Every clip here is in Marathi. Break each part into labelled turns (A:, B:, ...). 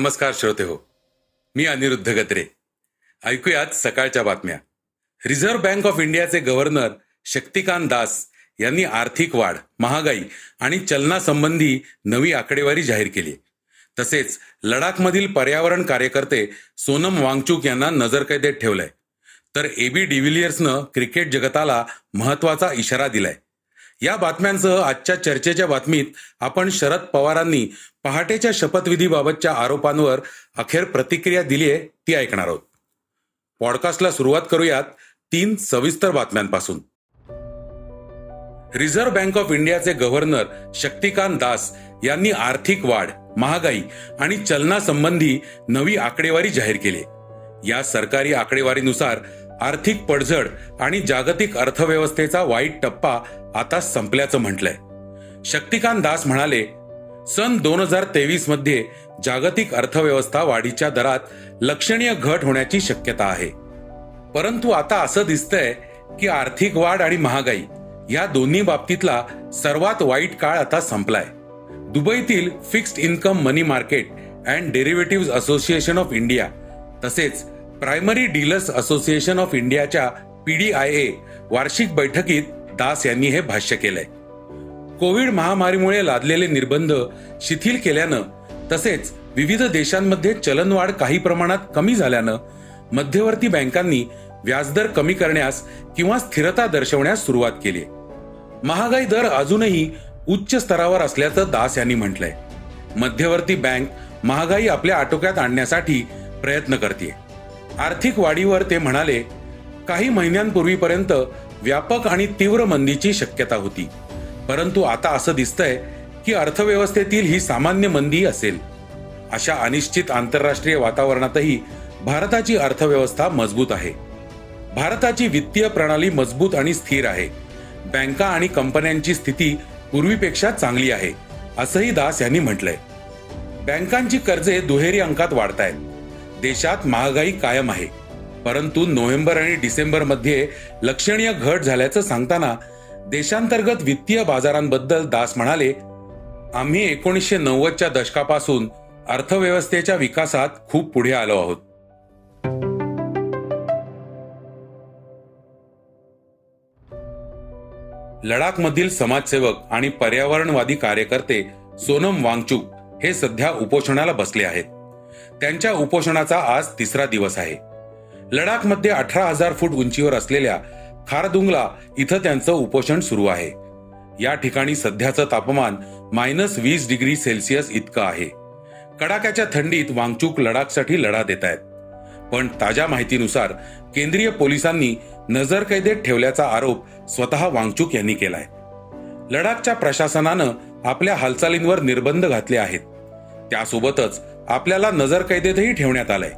A: नमस्कार श्रोते हो. मी अनिरुद्ध गत्रे ऐकूयात सकाळच्या बातम्या. रिझर्व्ह बँक ऑफ इंडियाचे गव्हर्नर शक्तिकांत दास यांनी आर्थिक वाढ महागाई आणि चलनासंबंधी नवी आकडेवारी जाहीर केली. तसेच लडाखमधील पर्यावरण कार्यकर्ते सोनम वांगचूक यांना नजरकैदेत ठेवलंय. तर एबी डिव्हिलियर्सनं क्रिकेट जगताला महत्त्वाचा इशारा दिलाय. या बातम्यांसह आजच्या चर्चेच्या बातमीत आपण शरद पवारांनी पहाटेच्या शपथविधीबाबतच्या आरोपांवर अखेर प्रतिक्रिया दिली आहे ती ऐकणार आहोत. पॉडकास्टला सुरुवात करूयात तीन सविस्तर बातम्यांपासून. रिझर्व्ह बँक ऑफ इंडियाचे गव्हर्नर शक्तिकांत दास यांनी आर्थिक वाढ महागाई आणि चलनासंबंधी नवी आकडेवारी जाहीर केली. या सरकारी आकडेवारीनुसार आर्थिक पडझड आणि जागतिक अर्थव्यवस्थेचा वाईट टप्पा आता संपल्याचं म्हटलंय. शक्तिकांत दास म्हणाले सन दोन हजार तेवीसमध्ये जागतिक अर्थव्यवस्था वाढीच्या दरात लक्षणीय घट होण्याची शक्यता आहे. परंतु आता असं दिसतंय की आर्थिक वाढ आणि महागाई या दोन्ही बाबतीतला सर्वात वाईट काळ आता संपलाय. दुबईतील fixed income money market and derivative association of India तसेच प्रायमरी डीलर्स असोसिएशन ऑफ इंडियाच्या पीडीआयए वार्षिक बैठकीत दास यांनी हे भाष्य केलंय. कोविड महामारीमुळे लादलेले निर्बंध शिथिल केल्यानं तसेच विविध देशांमध्ये चलनवाढ काही प्रमाणात कमी झाल्यानं मध्यवर्ती बँकांनी व्याजदर कमी करण्यास किंवा स्थिरता दर्शवण्यास सुरुवात केली. महागाई दर अजूनही उच्च स्तरावर असल्याचं दास यांनी म्हटलंय. मध्यवर्ती बँक महागाई आपल्या आटोक्यात आणण्यासाठी प्रयत्न करते आर्थिक वाढीवर ते म्हणाले काही महिन्यांपूर्वीपर्यंत व्यापक आणि तीव्र मंदीची शक्यता होती. परंतु आता असं दिसतंय की अर्थव्यवस्थेतील ही सामान्य मंदी असेल. अशा अनिश्चित आंतरराष्ट्रीय वातावरणातही भारताची अर्थव्यवस्था मजबूत आहे. भारताची वित्तीय प्रणाली मजबूत आणि स्थिर आहे. बँका आणि कंपन्यांची स्थिती पूर्वीपेक्षा चांगली आहे असंही दास यांनी म्हटलंय. बँकांची कर्जे दुहेरी अंकात वाढत आहेत देशात महागाई कायम आहे. परंतु नोव्हेंबर आणि डिसेंबरमध्ये लक्षणीय घट झाल्याचं सांगताना देशांतर्गत वित्तीय बाजारांबद्दल दास म्हणाले आम्ही एकोणीसशे नव्वदच्या दशकापासून अर्थव्यवस्थेच्या विकासात खूप पुढे आलो आहोत. लडाखमधील समाजसेवक आणि पर्यावरणवादी कार्यकर्ते सोनम वांगचूक हे सध्या उपोषणाला बसले आहेत. त्यांच्या उपोषणाचा आज तिसरा दिवस आहे. लडाखमध्ये अठरा हजार फूट उंचीवर असलेल्या खारदुंगला इथं त्यांचं उपोषण सुरू आहे. या ठिकाणी सध्याचं तापमान मायनस वीस डिग्री सेल्सिअस इतकं आहे. कडाक्याच्या थंडीत वांगचूक लडाखसाठी लढा देत आहेत. पण ताज्या माहितीनुसार केंद्रीय पोलिसांनी नजरकैदेत ठेवल्याचा आरोप स्वतः वांगचूक यांनी केलाय. लडाखच्या प्रशासनानं आपल्या हालचालींवर निर्बंध घातले आहेत. त्यासोबतच आपल्याला नजरकैदेतही ठेवण्यात आलंय.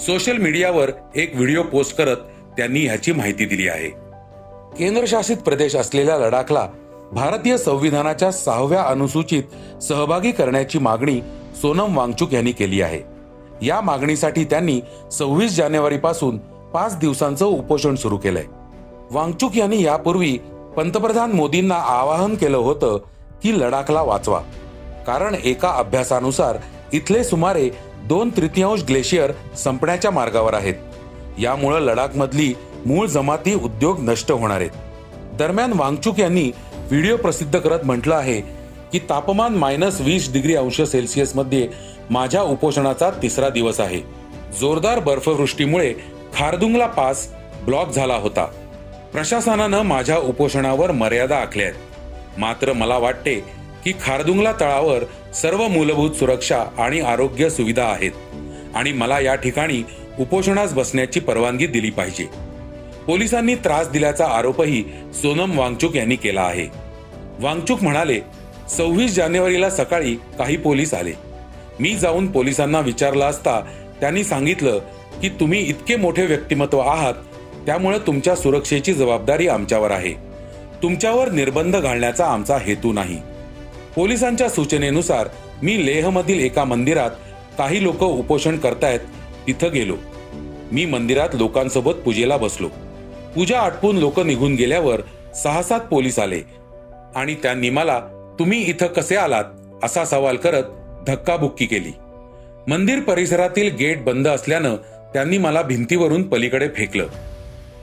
A: सोशल मीडियावर एक व्हिडिओ पोस्ट करत त्यांनी ह्याची माहिती दिली आहे. केंद्रशासित प्रदेश असलेल्या लडाखला भारतीय संविधानाच्या सहाव्या अनुसूचित सहभागी करण्याची मागणी सोनम वांगचूक यांनी केली आहे. या मागणीसाठी त्यांनी सव्वीस जानेवारी पासून पाच दिवसांचं उपोषण सुरू केलंय. वांगचूक यांनी यापूर्वी पंतप्रधान मोदींना आवाहन केलं होतं की लडाखला वाचवा. कारण एका अभ्यासानुसार इथले सुमारे दोन तृतीयांश ग्लेशियर संपण्याच्या मार्गावर आहेत. यामुळं लडाखमधली मूळ जमाती उद्योग नष्ट होणार आहेत. दरम्यान वांगचूक यांनी व्हिडिओ प्रसिद्ध करत म्हटलं आहे की तापमान मायनस वीस डिग्री अंश सेल्सिअसमध्ये माझ्या उपोषणाचा तिसरा दिवस आहे. जोरदार बर्फवृष्टीमुळे खारदुंगला पास ब्लॉक झाला होता. प्रशासनानं माझ्या उपोषणावर मर्यादा आखल्या आहेत. मात्र मला वाटते की खारदुंगला तळावर सर्व मूलभूत सुरक्षा आणि आरोग्य सुविधा आहेत. आणि मला या ठिकाणी उपोषणास बसण्याची परवानगी दिली पाहिजे. पोलिसांनी त्रास दिल्याचा आरोपही सोनम वांगचूक यांनी केला आहे. वांगचूक म्हणाले सव्वीस जानेवारीला सकाळी काही पोलीस आले. मी जाऊन पोलिसांना विचारलं असता त्यांनी सांगितलं की तुम्ही इतके मोठे व्यक्तिमत्व आहात त्यामुळे तुमच्या सुरक्षेची जबाबदारी आमच्यावर आहे. तुमच्यावर निर्बंध घालण्याचा आमचा हेतू नाही. पोलिसांच्या सूचनेनुसार मी लेहमधील एका मंदिरात काही लोक उपोषण करतायत तिथं गेलो. मी मंदिरात लोकांसोबत पूजेला बसलो. पूजा आटपून लोक निघून गेल्यावर सहा सात पोलीस आले आणि त्यांनी मला तुम्ही इथं कसे आलात? असा सवाल करत धक्काबुक्की केली. मंदिर परिसरातील गेट बंद असल्यानं त्यांनी मला भिंतीवरून पलीकडे फेकलं.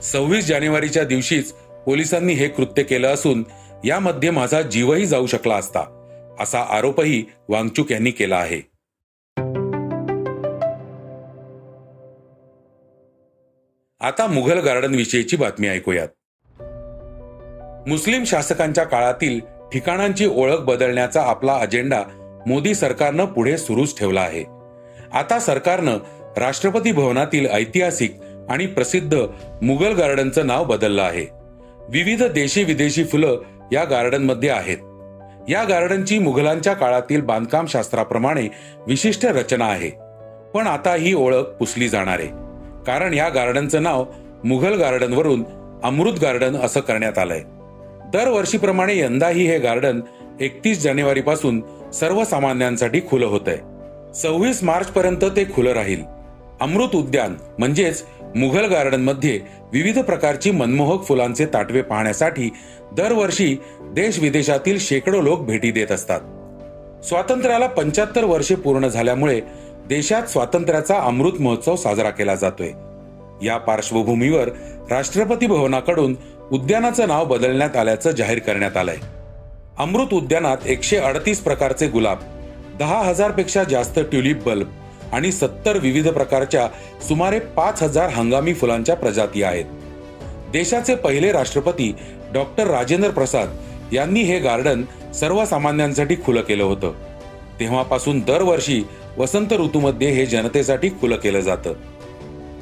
A: सव्वीस जानेवारीच्या दिवशीच पोलिसांनी हे कृत्य केलं असून यामध्ये माझा जीवही जाऊ शकला असता. असा आरोपही वांगचूक यांनी केला आहे. आता मुघल गार्डन विषयीची बातमी ऐकूयात. मुस्लिम शासकांच्या काळातील ठिकाणांची ओळख बदलण्याचा आपला अजेंडा मोदी सरकारनं पुढे सुरूच ठेवला आहे. आता सरकारनं राष्ट्रपती भवनातील ऐतिहासिक आणि प्रसिद्ध मुघल गार्डनचं नाव बदललं आहे. विविध देशी विदेशी फुलं या गार्डनमध्ये आहेत. या गार्डनची मुघलांच्या काळातील बांधकाम शास्त्राप्रमाणे विशिष्ट रचना आहे. पण आता ही ओळख पुसली जाणार आहे. कारण या गार्डनचं नाव मुघल गार्डनवरून अमृत गार्डन असं करण्यात आलंय. दरवर्षीप्रमाणे यंदाही हे गार्डन एकतीस जानेवारी पासून सर्वसामान्यांसाठी खुलं होत आहे सव्वीस मार्च पर्यंत ते खुलं राहील. अमृत उद्यान म्हणजेच मुघल गार्डनमध्ये विविध प्रकारची मनमोहक फुलांचे ताटवे पाहण्यासाठी दरवर्षी देश विदेशातील शेकडो लोक भेटी देत असतात. स्वातंत्र्याला पंच्याहत्तर वर्षे पूर्ण झाल्यामुळे देशात स्वातंत्र्याचा अमृत महोत्सव साजरा केला जातोय. या पार्श्वभूमीवर राष्ट्रपती भवनाकडून उद्यानाचं नाव बदलण्यात आल्याचं जाहीर करण्यात आलंय. अमृत उद्यानात एकशे अडतीस प्रकारचे गुलाब दहा हजारपेक्षा जास्त ट्युलिप बल्ब आणि सत्तर विविध प्रकारच्या सुमारे पाच हजार हंगामी फुलांच्या प्रजाती आहेत. देशाचे पहिले राष्ट्रपती डॉक्टर राजेंद्र प्रसाद यांनी हे गार्डन सर्वसामान्यांसाठी खुलं केलं होतं. तेव्हापासून दरवर्षी वसंत ऋतूमध्ये हे जनतेसाठी खुलं केलं जातं.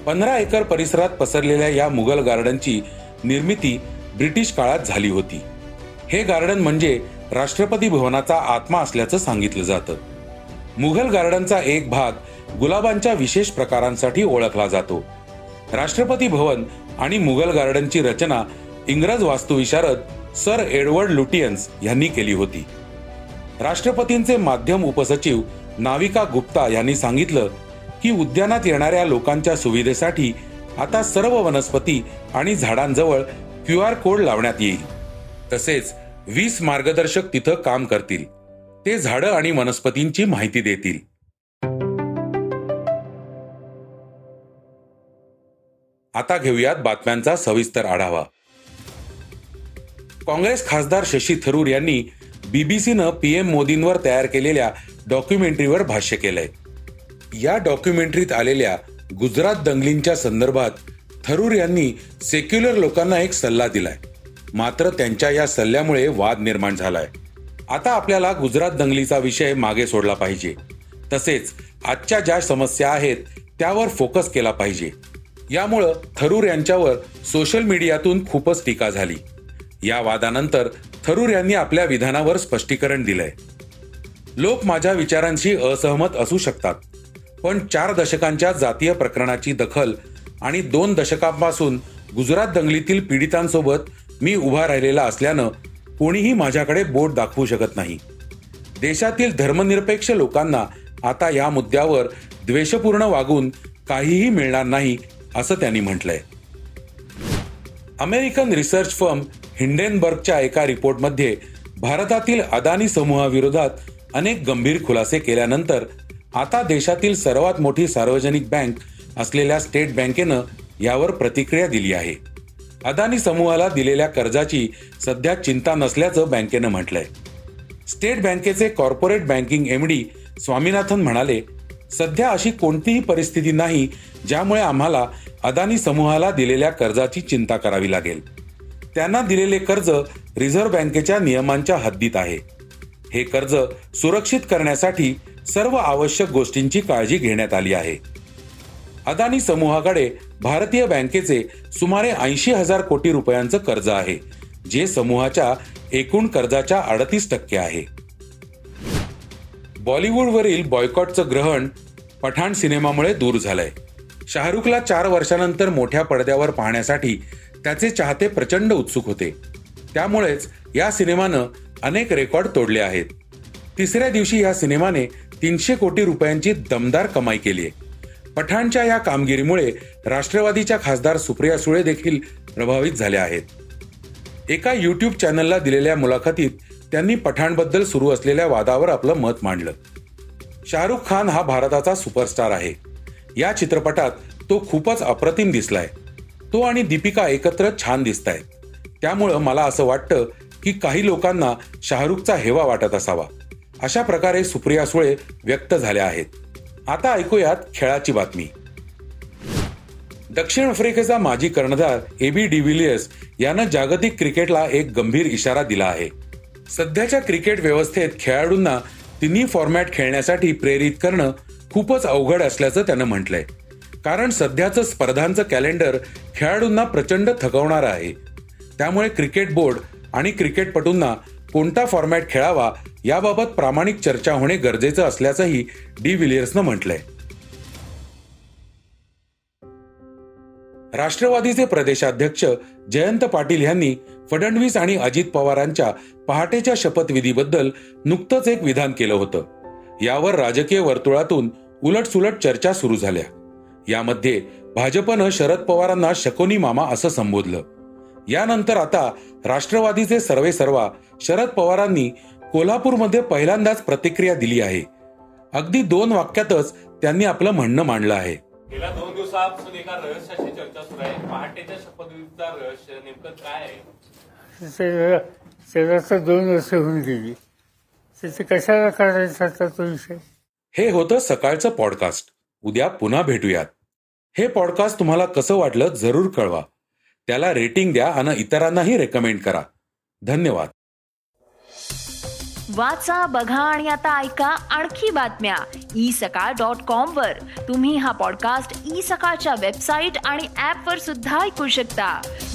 A: पंधरा एकर परिसरात पसरलेल्या या मुघल गार्डनची निर्मिती ब्रिटिश काळात झाली होती. हे गार्डन म्हणजे राष्ट्रपती भवनाचा आत्मा असल्याचं सांगितलं जातं. मुघल गार्डनचा एक भाग गुलाबांच्या विशेष प्रकारांसाठी ओळखला जातो. राष्ट्रपती भवन आणि मुघल गार्डनची रचना इंग्रज वास्तुविशारद सर एडवर्ड लुटियन्स यांनी केली होती. राष्ट्रपतींचे माध्यम उपसचिव नाविका गुप्ता यांनी सांगितलं की उद्यानात येणाऱ्या लोकांच्या सुविधेसाठी आता सर्व वनस्पती आणि झाडांजवळ क्यू आर कोड लावण्यात येईल. तसेच वीस मार्गदर्शक तिथं काम करतील. ते झाडं आणि वनस्पतींची माहिती देतील. आता घेऊयात बातम्यांचा सविस्तर आढावा. काँग्रेस खासदार शशी थरूर यांनी बीबीसीनं पीएम मोदींवर तयार केलेल्या डॉक्युमेंटरीवर भाष्य केलंय. या डॉक्युमेंटरीत आलेल्या गुजरात दंगलींच्या संदर्भात थरूर यांनी सेक्युलर लोकांना एक सल्ला दिलाय. मात्र त्यांच्या या सल्ल्यामुळे वाद निर्माण झालाय. आता आपल्याला गुजरात दंगलीचा विषय मागे सोडला पाहिजे. तसेच आजच्या ज्या समस्या आहेत त्यावर फोकस केला पाहिजे. यामुळं थरूर यांच्यावर सोशल मीडियातून खूपच टीका झाली. या वादानंतर थरूर यांनी आपल्या विधानावर स्पष्टीकरण दिलंय. लोक माझ्या विचारांशी असहमत असू शकतात पण चार दशकांच्या जातीय प्रकरणाची दखल आणि दोन दशकांपासून गुजरात दंगलीतील पीडितांसोबत मी उभा राहिलेला असल्यानं कोणीही माझ्याकडे बोट दाखवू शकत नाही. देशातील धर्मनिरपेक्ष लोकांना आता या मुद्द्यावर द्वेषपूर्ण वागून काहीही मिळणार नाही असं त्यांनी म्हटलंय. अमेरिकन रिसर्च फर्म हिंडेनबर्गच्या एका रिपोर्टमध्ये भारतातील अदानी समूहाविरोधात अनेक गंभीर खुलासे केल्यानंतर आता देशातील सर्वात मोठी सार्वजनिक बँक असलेल्या स्टेट बँकेनं यावर प्रतिक्रिया दिली आहे. अदानी समूहाला दिलेल्या कर्जाची सध्या चिंता नसल्याचं बँकेनं म्हटलंय. स्टेट बँकेचे कॉर्पोरेट बँकिंग एमडी स्वामीनाथन म्हणाले सध्या अशी कोणतीही परिस्थिती नाही ज्यामुळे आम्हाला अदानी समूहाला दिलेल्या कर्जाची चिंता करावी लागेल. त्यांना दिलेले कर्ज रिझर्व्ह बँकेच्या नियमांच्या हद्दीत आहे. हे कर्ज सुरक्षित करण्यासाठी सर्व आवश्यक गोष्टींची काळजी घेण्यात आली आहे. अदानी समूहाकडे भारतीय बँकेचे सुमारे ऐंशी हजार कोटी रुपयांचं कर्ज आहे जे समूहाच्या एकूण कर्जाच्या अडतीस टक्के आहे. बॉलिवूडवरील बॉयकॉटचं ग्रहण पठाण सिनेमामुळे दूर झालंय. शाहरुखला चार वर्षानंतर मोठ्या पडद्यावर पाहण्यासाठी त्याचे चाहते प्रचंड उत्सुक होते. त्यामुळेच या सिनेमानं अनेक रेकॉर्ड तोडले आहेत. तिसऱ्या दिवशी या सिनेमाने तीनशे कोटी रुपयांची दमदार कमाई केली आहे. पठाणच्या या कामगिरीमुळे राष्ट्रवादीच्या खासदार सुप्रिया सुळे देखील प्रभावित झाल्या आहेत. एका युट्यूब चॅनलला दिलेल्या मुलाखतीत त्यांनी पठाणबद्दल सुरू असलेल्या वादावर आपलं मत मांडलं. शाहरुख खान हा भारताचा सुपरस्टार आहे. या चित्रपटात तो खूपच अप्रतिम दिसलाय. तो आणि दीपिका एकत्र छान दिसत आहेत त्यामुळं मला असं वाटतं की काही लोकांना शाहरुखचा हेवा वाटत असावा. अशा प्रकारे सुप्रिया सुळे व्यक्त झाल्या आहेत. आता ऐकूयात खेळाची बातमी. दक्षिण आफ्रिकेचा माजी कर्णधार एबी डिव्हिलियर्स यानं जागतिक क्रिकेटला एक गंभीर इशारा दिला आहे. सध्याच्या क्रिकेट व्यवस्थेत खेळाडूंना तिन्ही फॉर्मॅट खेळण्यासाठी प्रेरित करणं खूपच अवघड असल्याचं त्यानं म्हटलंय. कारण सध्याचं स्पर्धांचं कॅलेंडर खेळाडूंना प्रचंड थकवणारं आहे. त्यामुळे क्रिकेट बोर्ड आणि क्रिकेटपटूंना कोणता फॉर्मॅट खेळावा याबाबत प्रामाणिक चर्चा होणे गरजेचं असल्याचंही डी विलियर्सनं म्हटलंय. राष्ट्रवादीचे प्रदेशाध्यक्ष जयंत पाटील यांनी फडणवीस आणि अजित पवारांच्या पहाटेच्या शपथविधीबद्दल नुकतंच एक विधान केलं होतं. यावर राजकीय वर्तुळातून उलटसुलट चर्चा सुरू झाल्या यामध्ये भाजपनं शरद पवारांना शकोनी मामा असं संबोधलं यानंतर आता राष्ट्रवादीचे सर्वे सर्वा शरद पवारांनी कोल्हापूरमध्ये पहिल्यांदाच प्रतिक्रिया दिली आहे अगदी दोन वाक्यातच त्यांनी आपलं म्हणणं मांडलं आहे
B: गेल्या दोन दिवसापासून एका रहस्याची चर्चा सुरू आहे पहाटेच्या शपथविधीचा रहस्य नेमकं काय आहे
C: दोन वर्ष होऊन गेली त्याचे कशाला करायचं आता तो विषय?
A: हे होतं सकाळचं पॉडकास्ट उद्या पुन्हा भेटूयात. हे पॉडकास्ट तुम्हाला कसं वाटलं जरूर कळवा. त्याला रेटिंग द्या आणि इतरांनाही रेकमेंड करा. धन्यवाद.
D: वाचा बघा आणि आता ऐका आणखी बातम्या. ई सकाळ डॉट कॉम वर. तुम्ही हा पॉडकास्ट ई सकाळच्या वेबसाईट आणि ऍप वर सुद्धा ऐकू शकता.